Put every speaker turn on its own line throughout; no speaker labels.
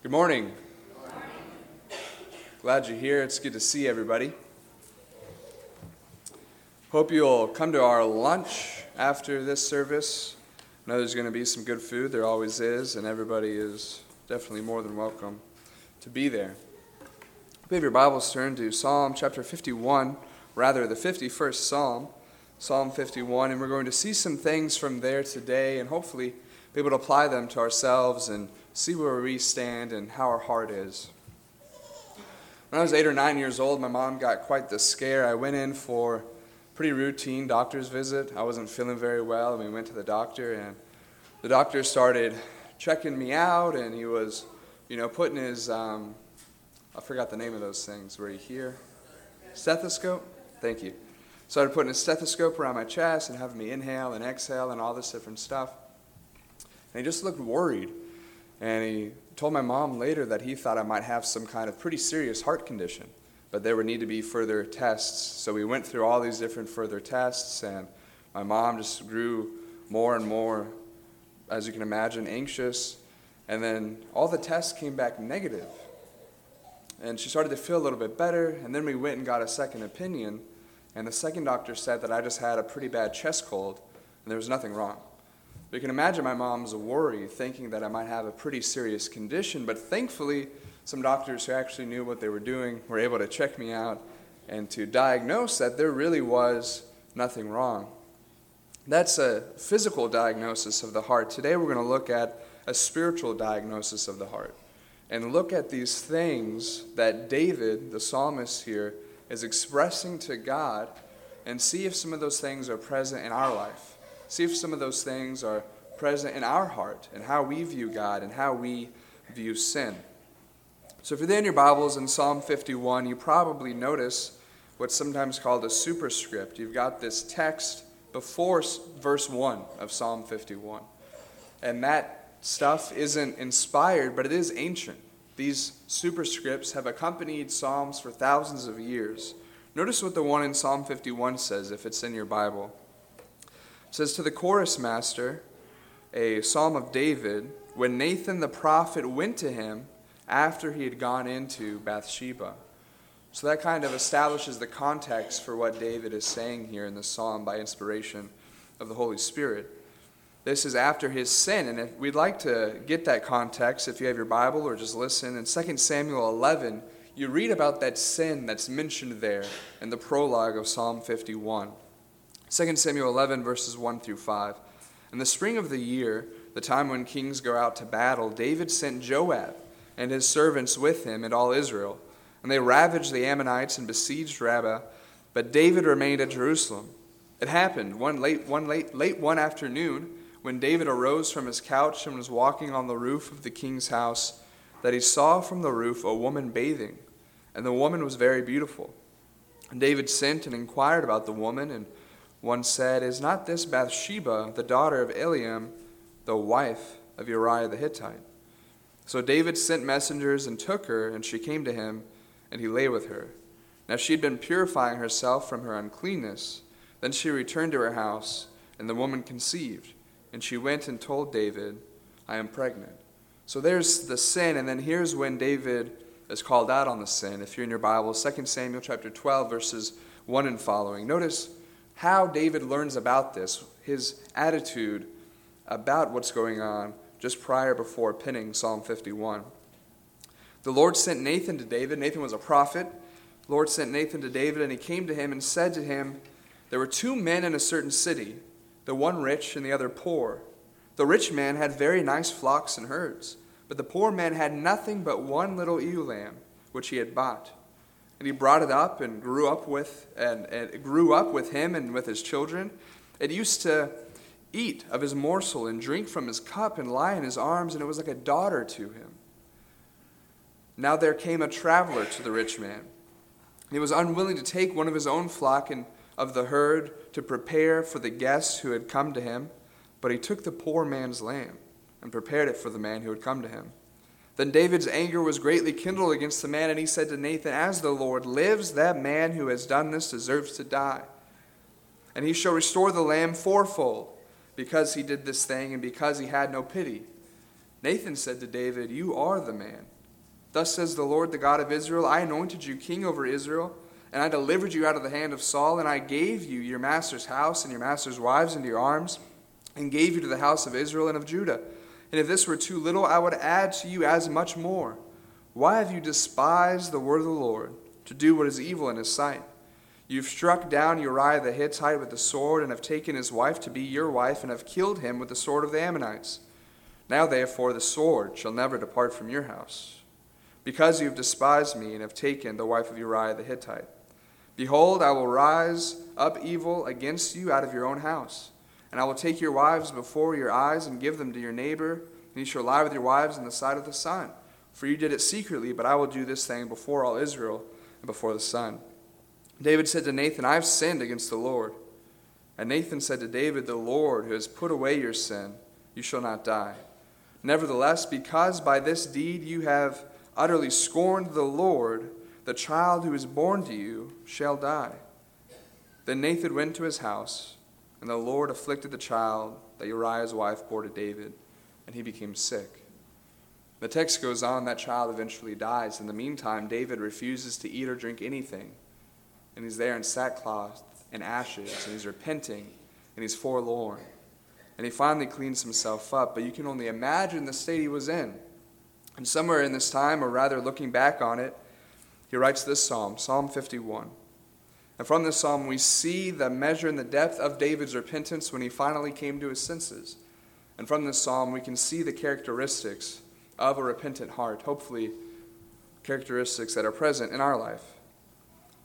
Good morning. Glad you're here. It's good to see everybody. Hope you'll come to our lunch after this service. I know there's going to be some good food. There always is, and everybody is definitely more than welcome to be there. If have your Bibles turned to Psalm chapter 51, rather the 51st Psalm, Psalm 51, and we're going to see some things from there today and hopefully be able to apply them to ourselves and see where we stand and how our heart is. When I was eight or nine years old, my mom got quite the scare. I went in for a pretty routine doctor's visit. I wasn't feeling very well, and we went to the doctor, and the doctor started checking me out, and he was, you know, putting his, um, I forgot the name of those things where you hear, stethoscope. Thank you. Started putting a stethoscope around my chest and having me inhale and exhale and all this different stuff. And he just looked worried. And he told my mom later that he thought I might have some kind of pretty serious heart condition, but there would need to be further tests. So we went through all these different further tests, and my mom just grew more and more, as you can imagine, anxious. And then all the tests came back negative. And she started to feel a little bit better, and then we went and got a second opinion, and the second doctor said that I just had a pretty bad chest cold, and there was nothing wrong. You can imagine my mom's worry, thinking that I might have a pretty serious condition, but thankfully, some doctors who actually knew what they were doing were able to check me out and to diagnose that there really was nothing wrong. That's a physical diagnosis of the heart. Today, we're going to look at a spiritual diagnosis of the heart and look at these things that David, the psalmist here, is expressing to God and see if some of those things are present in our life. See if some of those things are present in our heart and how we view God and how we view sin. So, if you're there in your Bibles in Psalm 51, you probably notice what's sometimes called a superscript. You've got this text before verse 1 of Psalm 51. And that stuff isn't inspired, but it is ancient. These superscripts have accompanied Psalms for thousands of years. Notice what the one in Psalm 51 says if it's in your Bible. It says to the chorus master, a psalm of David, when Nathan the prophet went to him after he had gone into Bathsheba. So that kind of establishes the context for what David is saying here in the psalm by inspiration of the Holy Spirit. This is after his sin, and if we'd like to get that context, if you have your Bible or just listen, in 2 Samuel 11, you read about that sin that's mentioned there in the prologue of Psalm 51. 2 Samuel 11, verses 1 through 5. In the spring of the year, the time when kings go out to battle, David sent Joab and his servants with him and all Israel. And they ravaged the Ammonites and besieged Rabbah, but David remained at Jerusalem. It happened one late, one late, late one afternoon when David arose from his couch and was walking on the roof of the king's house that he saw from the roof a woman bathing, and the woman was very beautiful. And David sent and inquired about the woman and one said, Is not this Bathsheba, the daughter of Eliam, the wife of Uriah the Hittite? So David sent messengers and took her, and she came to him, and he lay with her. Now she had been purifying herself from her uncleanness. Then she returned to her house, and the woman conceived. And she went and told David, I am pregnant. So there's the sin, and then here's when David is called out on the sin. If you're in your Bible, 2 Samuel chapter 12, verses 1 and following. Notice how David learns about this, his attitude about what's going on just prior before penning Psalm 51. The Lord sent Nathan to David. Nathan was a prophet. The Lord sent Nathan to David, and he came to him and said to him, There were two men in a certain city, the one rich and the other poor. The rich man had very nice flocks and herds, but the poor man had nothing but one little ewe lamb, which he had bought. And he brought it up and grew up with and, and grew up with him and with his children. It used to eat of his morsel and drink from his cup and lie in his arms, and it was like a daughter to him. Now there came a traveler to the rich man. He was unwilling to take one of his own flock and of the herd to prepare for the guests who had come to him, but he took the poor man's lamb and prepared it for the man who had come to him. Then David's anger was greatly kindled against the man, and he said to Nathan, As the Lord lives, that man who has done this deserves to die. And he shall restore the lamb fourfold, because he did this thing, and because he had no pity. Nathan said to David, You are the man. Thus says the Lord, the God of Israel I anointed you king over Israel, and I delivered you out of the hand of Saul, and I gave you your master's house and your master's wives into your arms, and gave you to the house of Israel and of Judah. And if this were too little, I would add to you as much more. Why have you despised the word of the Lord, to do what is evil in his sight? You've struck down Uriah the Hittite with the sword, and have taken his wife to be your wife, and have killed him with the sword of the Ammonites. Now, therefore, the sword shall never depart from your house, because you have despised me and have taken the wife of Uriah the Hittite. Behold, I will rise up evil against you out of your own house, and I will take your wives before your eyes and give them to your neighbor, and you shall lie with your wives in the sight of the sun. For you did it secretly, but I will do this thing before all Israel and before the sun. David said to Nathan, I have sinned against the Lord. And Nathan said to David, The Lord who has put away your sin, you shall not die. Nevertheless, because by this deed you have utterly scorned the Lord, the child who is born to you shall die. Then Nathan went to his house, and the Lord afflicted the child that Uriah's wife bore to David, and he became sick. The text goes on, that child eventually dies. In the meantime, David refuses to eat or drink anything, and he's there in sackcloth and ashes, and he's repenting, and he's forlorn and he finally cleans himself up. But you can only imagine the state he was in. And somewhere in this time, or rather looking back on it, he writes this psalm, Psalm 51. And from this psalm, we see the measure and the depth of David's repentance when he finally came to his senses. And from this psalm, we can see the characteristics of a repentant heart, hopefully, characteristics that are present in our life.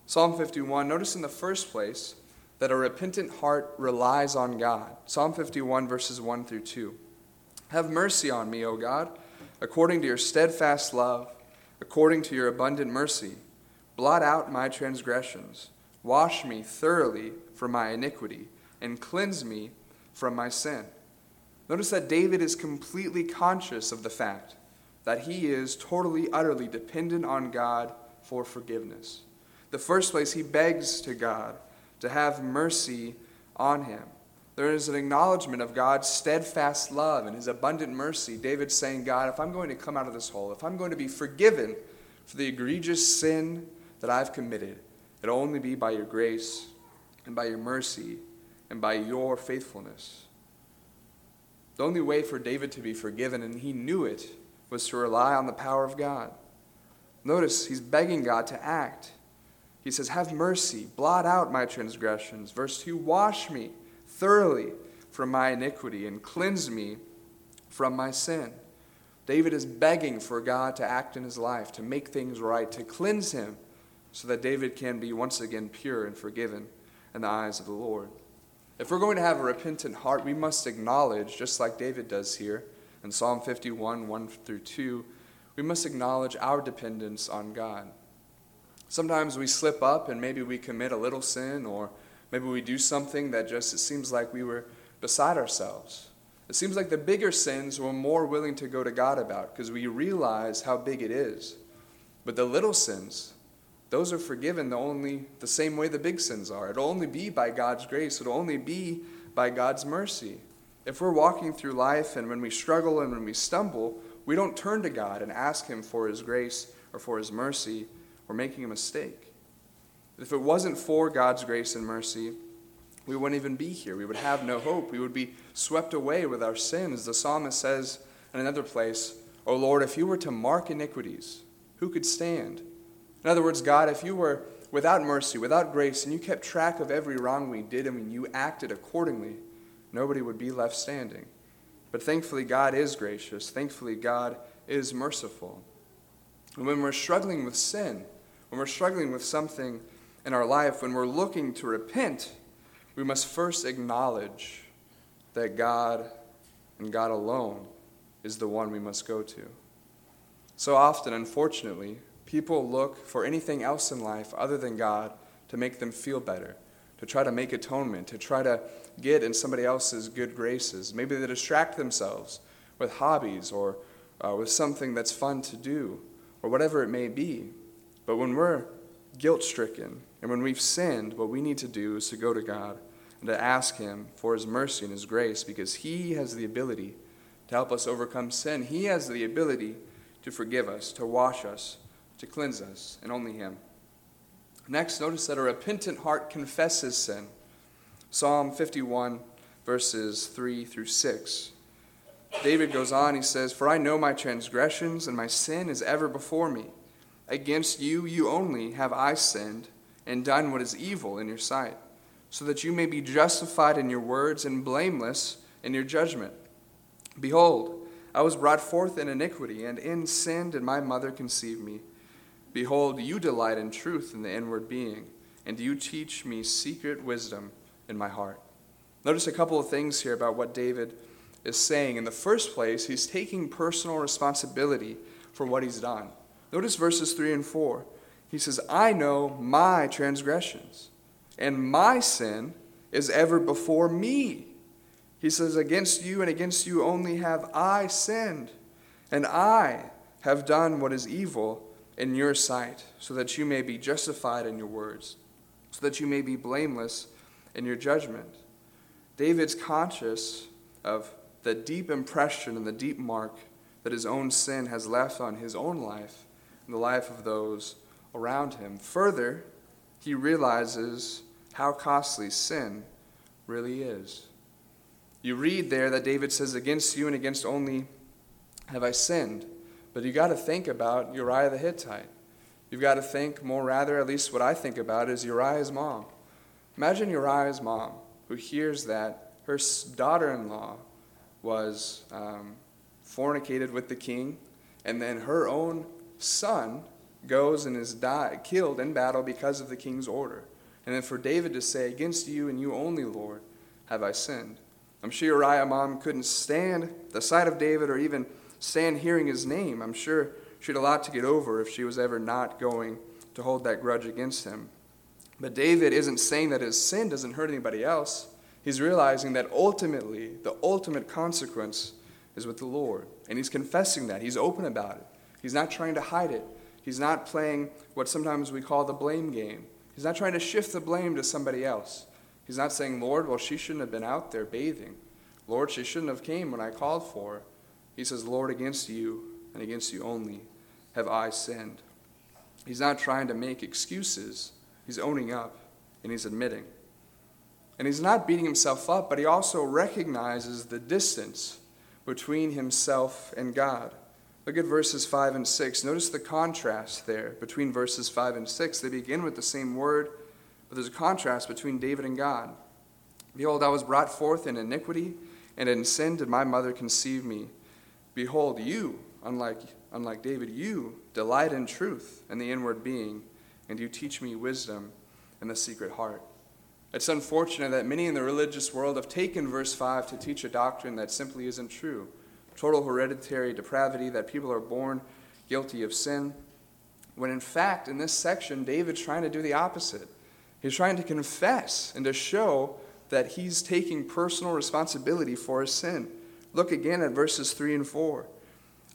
Psalm 51, notice in the first place, that a repentant heart relies on God. Psalm 51, verses 1 through 2. Have mercy on me, O God, according to your steadfast love, according to your abundant mercy. Blot out my transgressions. Wash me thoroughly from my iniquity, and cleanse me from my sin. Notice that David is completely conscious of the fact that he is totally, utterly dependent on God for forgiveness. The first place, he begs to God to have mercy on him. There is an acknowledgement of God's steadfast love and his abundant mercy. David saying, God, if I'm going to come out of this hole, if I'm going to be forgiven for the egregious sin that I've committed, it'll only be by your grace and by your mercy and by your faithfulness. The only way for David to be forgiven, and he knew it, was to rely on the power of God. Notice he's begging God to act. He says, Have mercy, blot out my transgressions. Verse 2 Wash me thoroughly from my iniquity and cleanse me from my sin. David is begging for God to act in his life, to make things right, to cleanse him, so that David can be once again pure and forgiven in the eyes of the Lord. If we're going to have a repentant heart, we must acknowledge, just like David does here in Psalm 51 1 through 2, we must acknowledge our dependence on God. Sometimes we slip up and maybe we commit a little sin or maybe we do something that just it seems like we were beside ourselves. It seems like the bigger sins we're more willing to go to God about because we realize how big it is. But the little sins, those are forgiven the only the same way the big sins are. It'll only be by God's grace. It'll only be by God's mercy. If we're walking through life and when we struggle and when we stumble, we don't turn to God and ask Him for His grace or for His mercy we're making a mistake. If it wasn't for God's grace and mercy, we wouldn't even be here. We would have no hope. We would be swept away with our sins. The psalmist says in another place, O Lord, if you were to mark iniquities, who could stand? In other words, God, if you were without mercy, without grace, and you kept track of every wrong we did and you acted accordingly, nobody would be left standing. But thankfully, God is gracious. Thankfully, God is merciful. And when we're struggling with sin, when we're struggling with something in our life, when we're looking to repent, we must first acknowledge that God and God alone is the one we must go to. So often, unfortunately, people look for anything else in life other than God to make them feel better, to try to make atonement, to try to get in somebody else's good graces. Maybe they distract themselves with hobbies or uh, with something that's fun to do or whatever it may be. But when we're guilt stricken and when we've sinned, what we need to do is to go to God and to ask Him for His mercy and His grace because He has the ability to help us overcome sin. He has the ability to forgive us, to wash us, to cleanse us, and only Him. Next, notice that a repentant heart confesses sin. Psalm 51, verses 3 through 6. David goes on, he says, For I know my transgressions, and my sin is ever before me. Against you, you only, have I sinned, and done what is evil in your sight, so that you may be justified in your words and blameless in your judgment. Behold, I was brought forth in iniquity, and in sin did my mother conceive me. Behold, you delight in truth in the inward being, and you teach me secret wisdom in my heart. Notice a couple of things here about what David is saying. In the first place, he's taking personal responsibility for what he's done. Notice verses 3 and 4. He says, I know my transgressions, and my sin is ever before me. He says, Against you and against you only have I sinned, and I have done what is evil in your sight, so that you may be justified in your words, so that you may be blameless in your judgment. David's conscious of the deep impression and the deep mark that his own sin has left on his own life and the life of those around him. Further, he realizes how costly sin really is. You read there that David says, Against you and against only have I sinned. But you got to think about Uriah the Hittite. You've got to think more, rather, at least what I think about is Uriah's mom. Imagine Uriah's mom who hears that her daughter in law was um, fornicated with the king, and then her own son goes and is killed in battle because of the king's order. And then for David to say, Against you and you only, Lord, have I sinned. I'm sure Uriah mom couldn't stand the sight of David or even stand hearing his name. I'm sure she had a lot to get over if she was ever not going to hold that grudge against him. But David isn't saying that his sin doesn't hurt anybody else. He's realizing that ultimately, the ultimate consequence is with the Lord. And he's confessing that. He's open about it. He's not trying to hide it. He's not playing what sometimes we call the blame game. He's not trying to shift the blame to somebody else. He's not saying, Lord, well, she shouldn't have been out there bathing. Lord, she shouldn't have came when I called for her. He says, Lord, against you and against you only have I sinned. He's not trying to make excuses. He's owning up and he's admitting. And he's not beating himself up, but he also recognizes the distance between himself and God. Look at verses 5 and 6. Notice the contrast there between verses 5 and 6. They begin with the same word, but there's a contrast between David and God. Behold, I was brought forth in iniquity, and in sin did my mother conceive me. Behold, you, unlike, unlike David, you delight in truth and the inward being, and you teach me wisdom and the secret heart. It's unfortunate that many in the religious world have taken verse 5 to teach a doctrine that simply isn't true total hereditary depravity, that people are born guilty of sin. When in fact, in this section, David's trying to do the opposite. He's trying to confess and to show that he's taking personal responsibility for his sin. Look again at verses 3 and 4.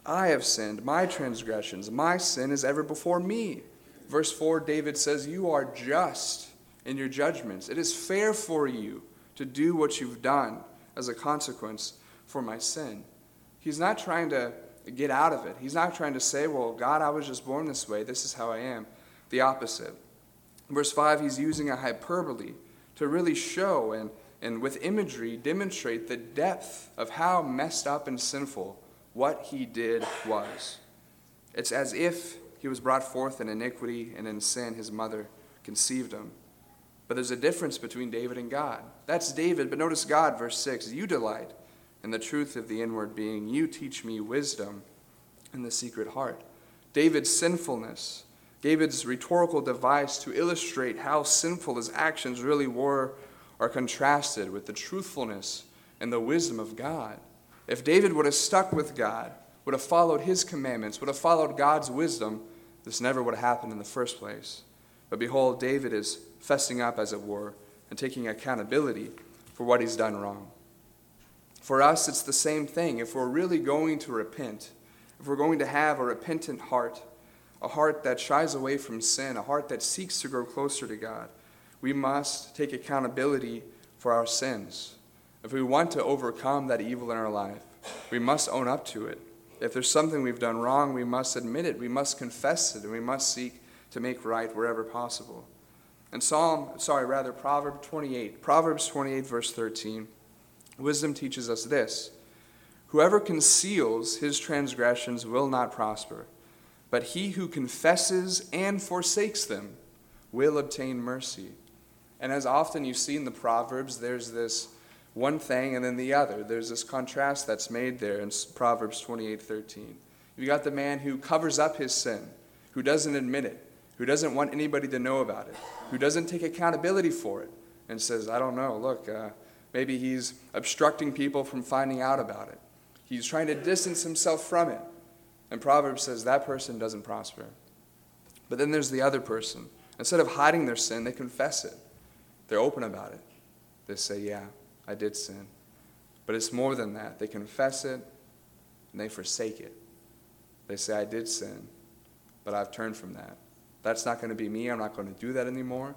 I have sinned, my transgressions, my sin is ever before me. Verse 4, David says, You are just in your judgments. It is fair for you to do what you've done as a consequence for my sin. He's not trying to get out of it. He's not trying to say, Well, God, I was just born this way. This is how I am. The opposite. verse 5, he's using a hyperbole to really show and, and with imagery demonstrate the depth of how messed up and sinful what he did was. It's as if he was brought forth in iniquity and in sin his mother conceived him. But there's a difference between David and God. That's David, but notice God, verse 6 You delight in the truth of the inward being, you teach me wisdom in the secret heart. David's sinfulness, David's rhetorical device to illustrate how sinful his actions really were, are contrasted with the truthfulness and the wisdom of God. If David would have stuck with God, would have followed his commandments, would have followed God's wisdom, this never would have happened in the first place. But behold, David is fessing up, as it were, and taking accountability for what he's done wrong. For us, it's the same thing. If we're really going to repent, if we're going to have a repentant heart, a heart that shies away from sin, a heart that seeks to grow closer to God, we must take accountability for our sins. If we want to overcome that evil in our life, we must own up to it. If there's something we've done wrong, we must admit it. We must confess it, and we must seek to make right wherever possible. And Psalm, sorry, rather, Proverbs 28, Proverbs 28, verse 13, wisdom teaches us this Whoever conceals his transgressions will not prosper, but he who confesses and forsakes them will obtain mercy. And as often you see in the Proverbs, there's this one thing and then the other. There's this contrast that's made there in Proverbs 28 13. You got the man who covers up his sin, who doesn't admit it, who doesn't want anybody to know about it, who doesn't take accountability for it, and says, I don't know, look, uh, maybe he's obstructing people from finding out about it. He's trying to distance himself from it. And Proverbs says that person doesn't prosper. But then there's the other person. Instead of hiding their sin, they confess it. They're open about it. They say, Yeah, I did sin. But it's more than that. They confess it and they forsake it. They say, I did sin, but I've turned from that. That's not going to be me. I'm not going to do that anymore.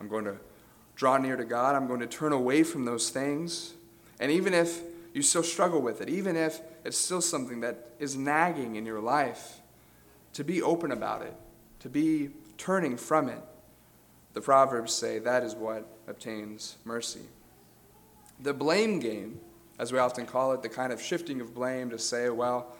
I'm going to draw near to God. I'm going to turn away from those things. And even if you still struggle with it, even if it's still something that is nagging in your life, to be open about it, to be turning from it. The Proverbs say that is what obtains mercy. The blame game, as we often call it, the kind of shifting of blame to say, well,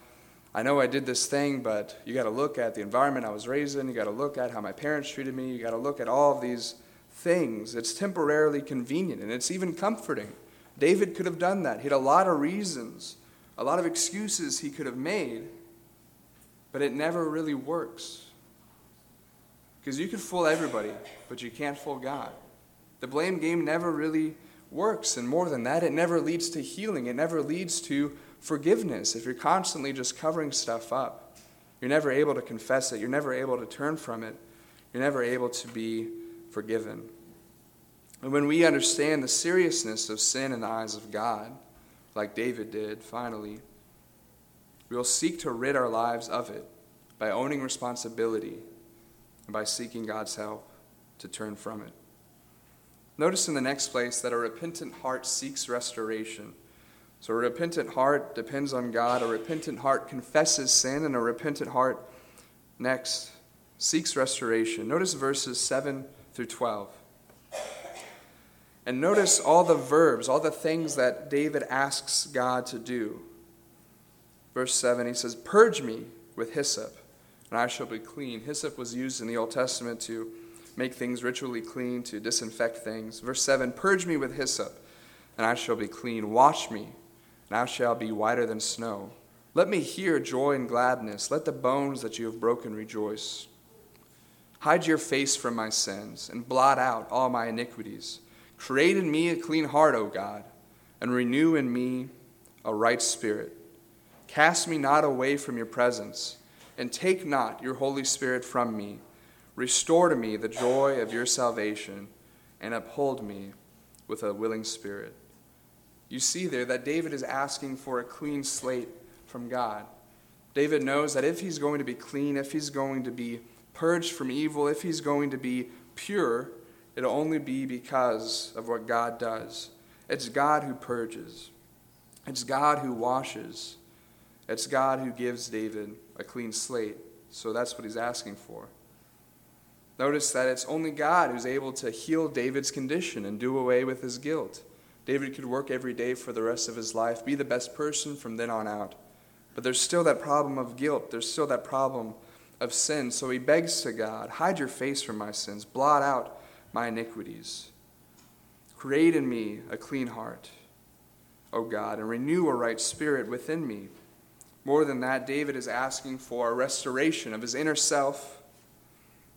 I know I did this thing, but you got to look at the environment I was raised in. You got to look at how my parents treated me. You got to look at all of these things. It's temporarily convenient and it's even comforting. David could have done that. He had a lot of reasons, a lot of excuses he could have made, but it never really works. Because you can fool everybody, but you can't fool God. The blame game never really works. And more than that, it never leads to healing. It never leads to forgiveness, if you're constantly just covering stuff up, you're never able to confess it, you're never able to turn from it, you're never able to be forgiven. And when we understand the seriousness of sin in the eyes of God, like David did finally, we'll seek to rid our lives of it by owning responsibility and by seeking God's help to turn from it. Notice in the next place that a repentant heart seeks restoration. So a repentant heart depends on God. A repentant heart confesses sin, and a repentant heart, next, seeks restoration. Notice verses 7 through 12. And notice all the verbs, all the things that David asks God to do. Verse 7, he says, Purge me with hyssop, and I shall be clean. Hyssop was used in the Old Testament to make things ritually clean, to disinfect things. Verse 7, Purge me with hyssop, and I shall be clean. Wash me and I shall be whiter than snow. Let me hear joy and gladness. Let the bones that you have broken rejoice. Hide your face from my sins and blot out all my iniquities. Create in me a clean heart, O God, and renew in me a right spirit. Cast me not away from your presence, and take not your Holy Spirit from me. Restore to me the joy of your salvation, and uphold me with a willing spirit. You see there that David is asking for a clean slate from God. David knows that if he's going to be clean, if he's going to be purged from evil, if he's going to be pure, it'll only be because of what God does. It's God who purges, it's God who washes, it's God who gives David a clean slate. So that's what he's asking for. Notice that it's only God who's able to heal David's condition and do away with his guilt. David could work every day for the rest of his life, be the best person from then on out. But there's still that problem of guilt. There's still that problem of sin. So he begs to God, Hide your face from my sins, blot out my iniquities. Create in me a clean heart, O God, and renew a right spirit within me. More than that, David is asking for a restoration of his inner self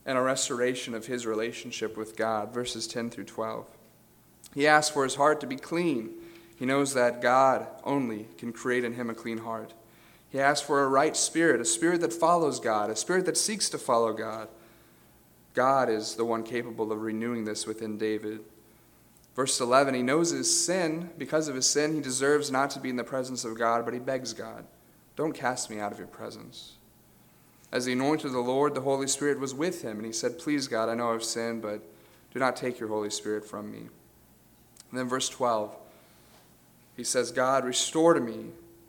and a restoration of his relationship with God. Verses 10 through 12. He asks for his heart to be clean. He knows that God only can create in him a clean heart. He asks for a right spirit, a spirit that follows God, a spirit that seeks to follow God. God is the one capable of renewing this within David. Verse 11, he knows his sin. Because of his sin, he deserves not to be in the presence of God, but he begs God, Don't cast me out of your presence. As the anointed of the Lord, the Holy Spirit was with him, and he said, Please, God, I know I've sinned, but do not take your Holy Spirit from me. And then verse 12, he says, God, restore to me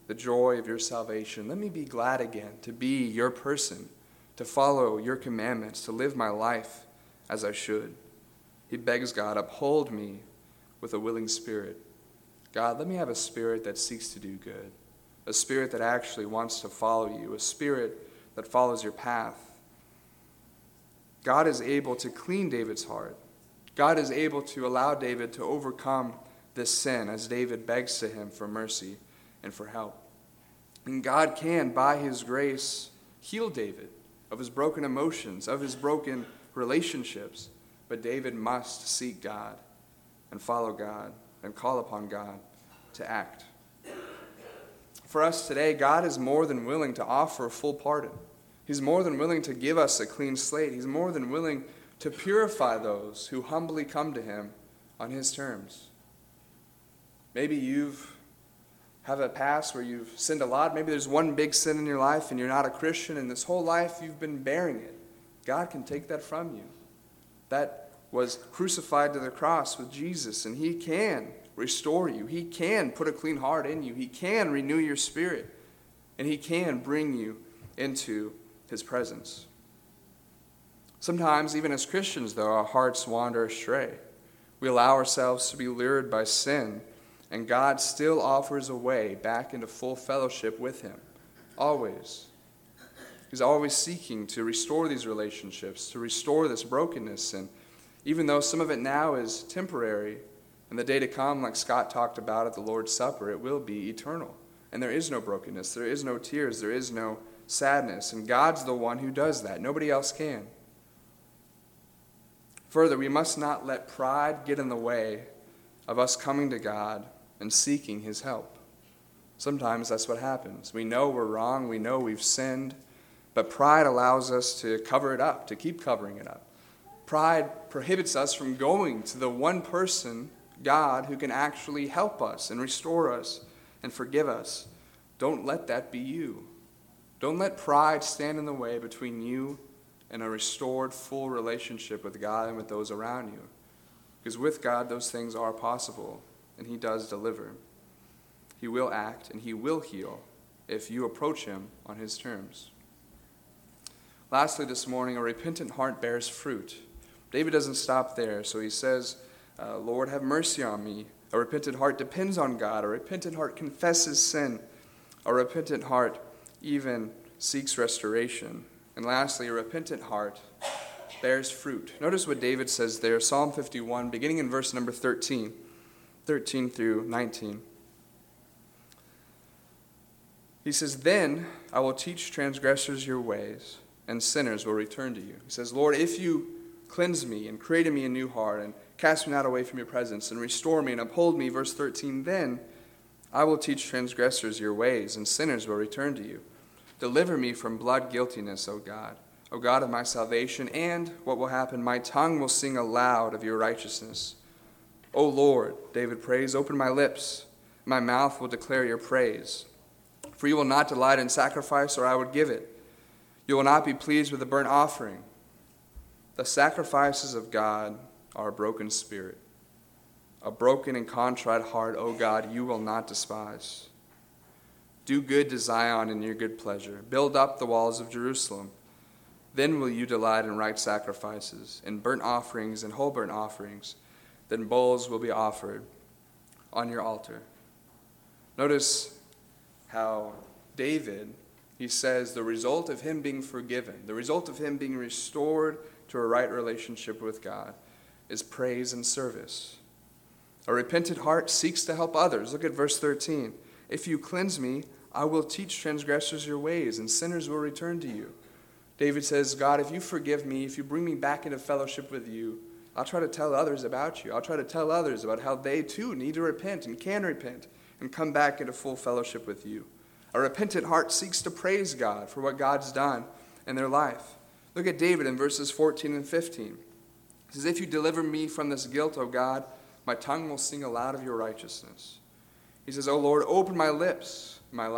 the joy of your salvation. Let me be glad again to be your person, to follow your commandments, to live my life as I should. He begs God, uphold me with a willing spirit. God, let me have a spirit that seeks to do good, a spirit that actually wants to follow you, a spirit that follows your path. God is able to clean David's heart. God is able to allow David to overcome this sin as David begs to him for mercy and for help. And God can, by his grace, heal David of his broken emotions, of his broken relationships. But David must seek God and follow God and call upon God to act. For us today, God is more than willing to offer a full pardon. He's more than willing to give us a clean slate. He's more than willing to purify those who humbly come to him on his terms. Maybe you've have a past where you've sinned a lot. Maybe there's one big sin in your life and you're not a Christian, and this whole life you've been bearing it. God can take that from you. That was crucified to the cross with Jesus, and He can restore you. He can put a clean heart in you. He can renew your spirit, and He can bring you into His presence. Sometimes, even as Christians, though, our hearts wander astray. We allow ourselves to be lured by sin and God still offers a way back into full fellowship with Him. Always. He's always seeking to restore these relationships, to restore this brokenness. And even though some of it now is temporary, and the day to come, like Scott talked about at the Lord's Supper, it will be eternal. And there is no brokenness, there is no tears, there is no sadness. And God's the one who does that. Nobody else can. Further, we must not let pride get in the way of us coming to God and seeking his help. Sometimes that's what happens. We know we're wrong, we know we've sinned, but pride allows us to cover it up, to keep covering it up. Pride prohibits us from going to the one person, God, who can actually help us and restore us and forgive us. Don't let that be you. Don't let pride stand in the way between you and a restored, full relationship with God and with those around you. Because with God, those things are possible and He does deliver. He will act and He will heal if you approach Him on His terms. Lastly, this morning, a repentant heart bears fruit. David doesn't stop there, so he says, uh, Lord, have mercy on me. A repentant heart depends on God. A repentant heart confesses sin. A repentant heart even seeks restoration. And lastly, a repentant heart bears fruit. Notice what David says there, Psalm 51, beginning in verse number 13. 13 through 19. He says, Then I will teach transgressors your ways, and sinners will return to you. He says, Lord, if you cleanse me and create in me a new heart, and cast me not away from your presence, and restore me and uphold me, verse 13, then I will teach transgressors your ways, and sinners will return to you. Deliver me from blood guiltiness, O God, O God of my salvation, and what will happen? My tongue will sing aloud of your righteousness. O Lord, David prays, open my lips. My mouth will declare your praise. For you will not delight in sacrifice, or I would give it. You will not be pleased with a burnt offering. The sacrifices of God a broken spirit. A broken and contrite heart, O God, you will not despise. Do good to Zion in your good pleasure. Build up the walls of Jerusalem. Then will you delight in right sacrifices, in burnt offerings and whole burnt offerings then bulls will be offered on your altar. Notice how David, he says, the result of him being forgiven, the result of him being restored to a right relationship with God, is praise and service. A repentant heart seeks to help others. Look at verse 13. If you cleanse me, I will teach transgressors your ways, and sinners will return to you. David says, God, if you forgive me, if you bring me back into fellowship with you, I'll try to tell others about you. I'll try to tell others about how they too need to repent and can repent and come back into full fellowship with you. A repentant heart seeks to praise God for what God's done in their life. Look at David in verses 14 and 15. He says, If you deliver me from this guilt, O God, my tongue will sing aloud of your righteousness. He says, O Lord, open my lips, my,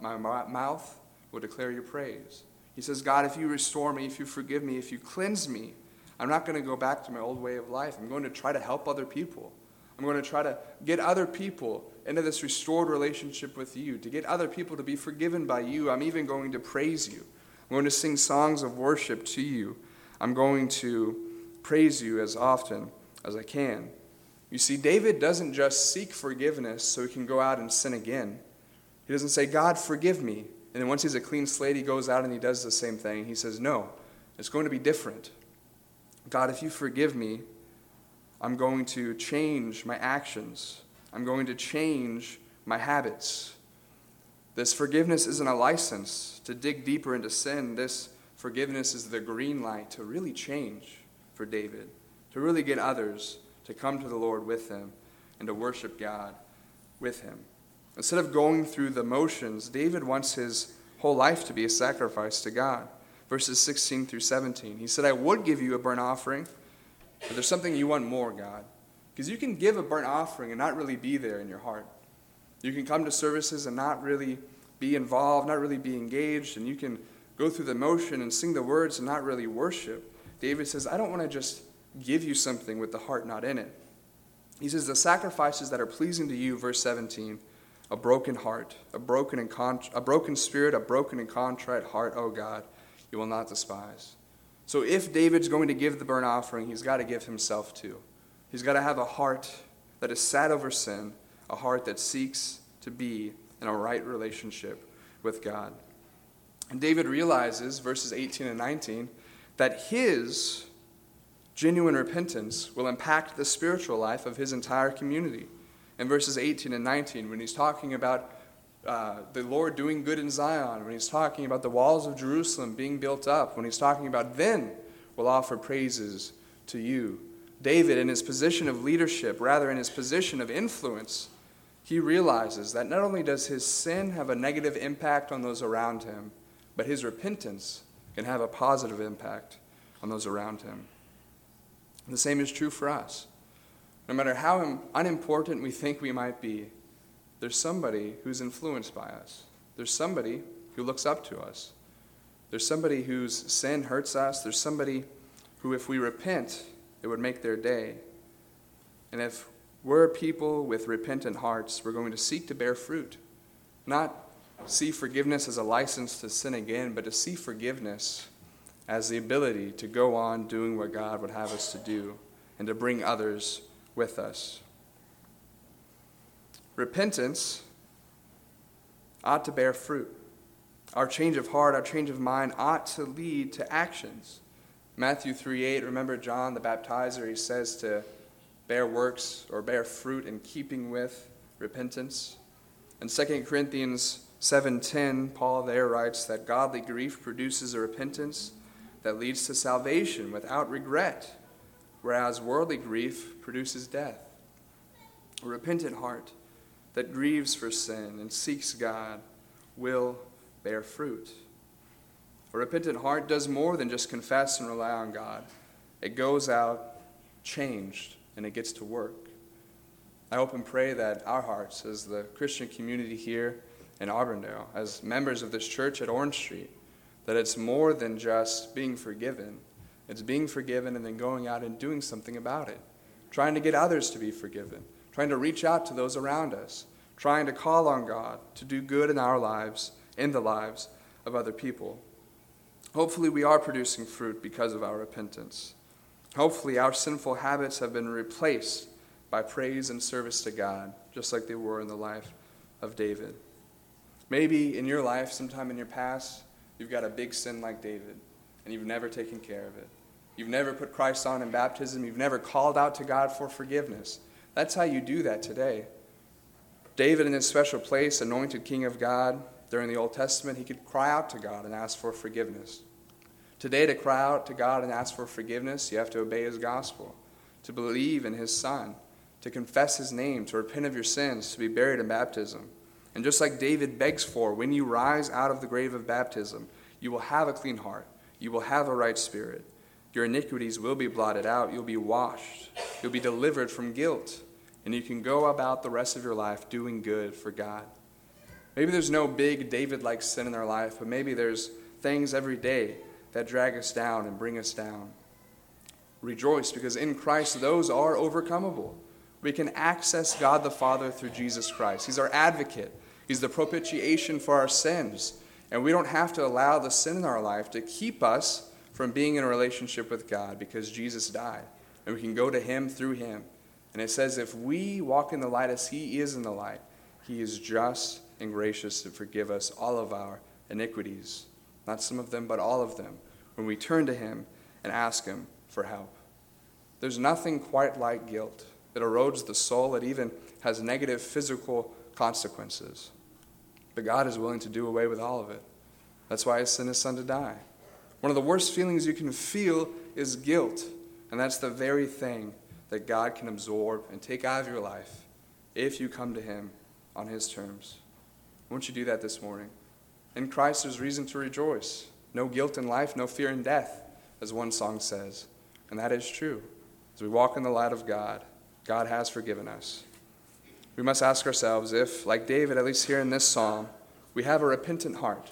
my mouth will declare your praise. He says, God, if you restore me, if you forgive me, if you cleanse me, I'm not going to go back to my old way of life. I'm going to try to help other people. I'm going to try to get other people into this restored relationship with you, to get other people to be forgiven by you. I'm even going to praise you. I'm going to sing songs of worship to you. I'm going to praise you as often as I can. You see, David doesn't just seek forgiveness so he can go out and sin again. He doesn't say, God, forgive me. And then once he's a clean slate, he goes out and he does the same thing. He says, No, it's going to be different. God, if you forgive me, I'm going to change my actions. I'm going to change my habits. This forgiveness isn't a license to dig deeper into sin. This forgiveness is the green light to really change for David, to really get others to come to the Lord with him and to worship God with him. Instead of going through the motions, David wants his whole life to be a sacrifice to God. Verses 16 through 17. He said, I would give you a burnt offering, but there's something you want more, God. Because you can give a burnt offering and not really be there in your heart. You can come to services and not really be involved, not really be engaged, and you can go through the motion and sing the words and not really worship. David says, I don't want to just give you something with the heart not in it. He says, The sacrifices that are pleasing to you, verse 17, a broken heart, a broken, and con- a broken spirit, a broken and contrite heart, O God, you will not despise. So if David's going to give the burnt offering, he's got to give himself too. He's got to have a heart that is sad over sin, a heart that seeks to be in a right relationship with God. And David realizes, verses 18 and 19, that his genuine repentance will impact the spiritual life of his entire community. In verses 18 and 19, when he's talking about uh, the Lord doing good in Zion, when he's talking about the walls of Jerusalem being built up, when he's talking about then will offer praises to you. David, in his position of leadership, rather in his position of influence, he realizes that not only does his sin have a negative impact on those around him, but his repentance can have a positive impact on those around him. And the same is true for us. No matter how unimportant we think we might be, there's somebody who's influenced by us. There's somebody who looks up to us. There's somebody whose sin hurts us. There's somebody who, if we repent, it would make their day. And if we're people with repentant hearts, we're going to seek to bear fruit. Not see forgiveness as a license to sin again, but to see forgiveness as the ability to go on doing what God would have us to do and to bring others with us. Repentance ought to bear fruit. Our change of heart, our change of mind ought to lead to actions. Matthew 3 8, remember John the baptizer, he says to bear works or bear fruit in keeping with repentance. And 2 Corinthians 7:10, Paul there writes that godly grief produces a repentance that leads to salvation without regret, whereas worldly grief produces death. A repentant heart that grieves for sin and seeks God will bear fruit. A repentant heart does more than just confess and rely on God. It goes out changed and it gets to work. I hope and pray that our hearts, as the Christian community here in Auburndale, as members of this church at Orange Street, that it's more than just being forgiven. It's being forgiven and then going out and doing something about it, trying to get others to be forgiven, trying to reach out to those around us, trying to call on God to do good in our lives, in the lives of other people. Hopefully, we are producing fruit because of our repentance. Hopefully, our sinful habits have been replaced by praise and service to God, just like they were in the life of David. Maybe in your life, sometime in your past, you've got a big sin like David, and you've never taken care of it. You've never put Christ on in baptism. You've never called out to God for forgiveness. That's how you do that today. David, in his special place, anointed king of God during the Old Testament, he could cry out to God and ask for forgiveness. Today, to cry out to God and ask for forgiveness, you have to obey his gospel, to believe in his Son, to confess his name, to repent of your sins, to be buried in baptism. And just like David begs for, when you rise out of the grave of baptism, you will have a clean heart, you will have a right spirit. Your iniquities will be blotted out, you'll be washed, you'll be delivered from guilt, and you can go about the rest of your life doing good for God. Maybe there's no big David like sin in our life, but maybe there's things every day that drag us down and bring us down. Rejoice because in Christ those are overcomable. We can access God the Father through Jesus Christ. He's our advocate, He's the propitiation for our sins. And we don't have to allow the sin in our life to keep us from being in a relationship with God because Jesus died. And we can go to Him through Him. And it says, if we walk in the light as He is in the light, He is just and gracious to forgive us all of our iniquities. Not some of them, but all of them, when we turn to Him and ask Him for help. There's nothing quite like guilt. It erodes the soul, it even has negative physical consequences. But God is willing to do away with all of it. That's why He sent His Son to die. One of the worst feelings you can feel is guilt, and that's the very thing that God can absorb and take out of your life if you come to Him on His terms. Won't you do that this morning? In Christ, there's reason to rejoice. No guilt in life, no fear in death, as one song says. And that is true. As we walk in the light of God, God has forgiven us we must ask ourselves if, like David, at least here in this psalm, we have a repentant heart.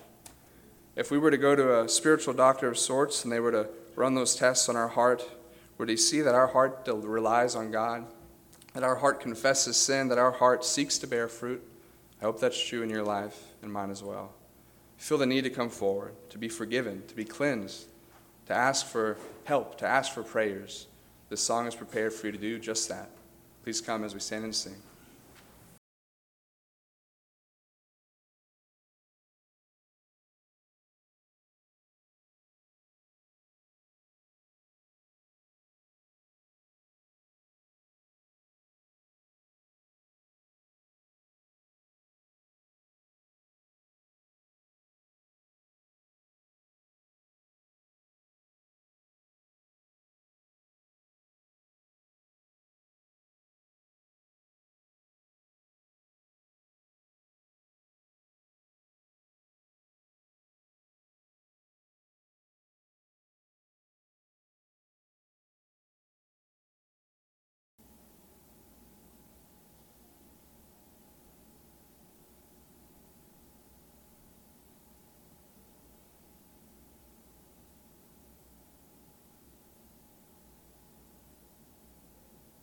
If we were to go to a spiritual doctor of sorts and they were to run those tests on our heart, would he see that our heart relies on God, that our heart confesses sin, that our heart seeks to bear fruit? I hope that's true in your life and mine as well. Feel the need to come forward, to be forgiven, to be cleansed, to ask for help, to ask for prayers. This song is prepared for you to do just that. Please come as we stand and sing.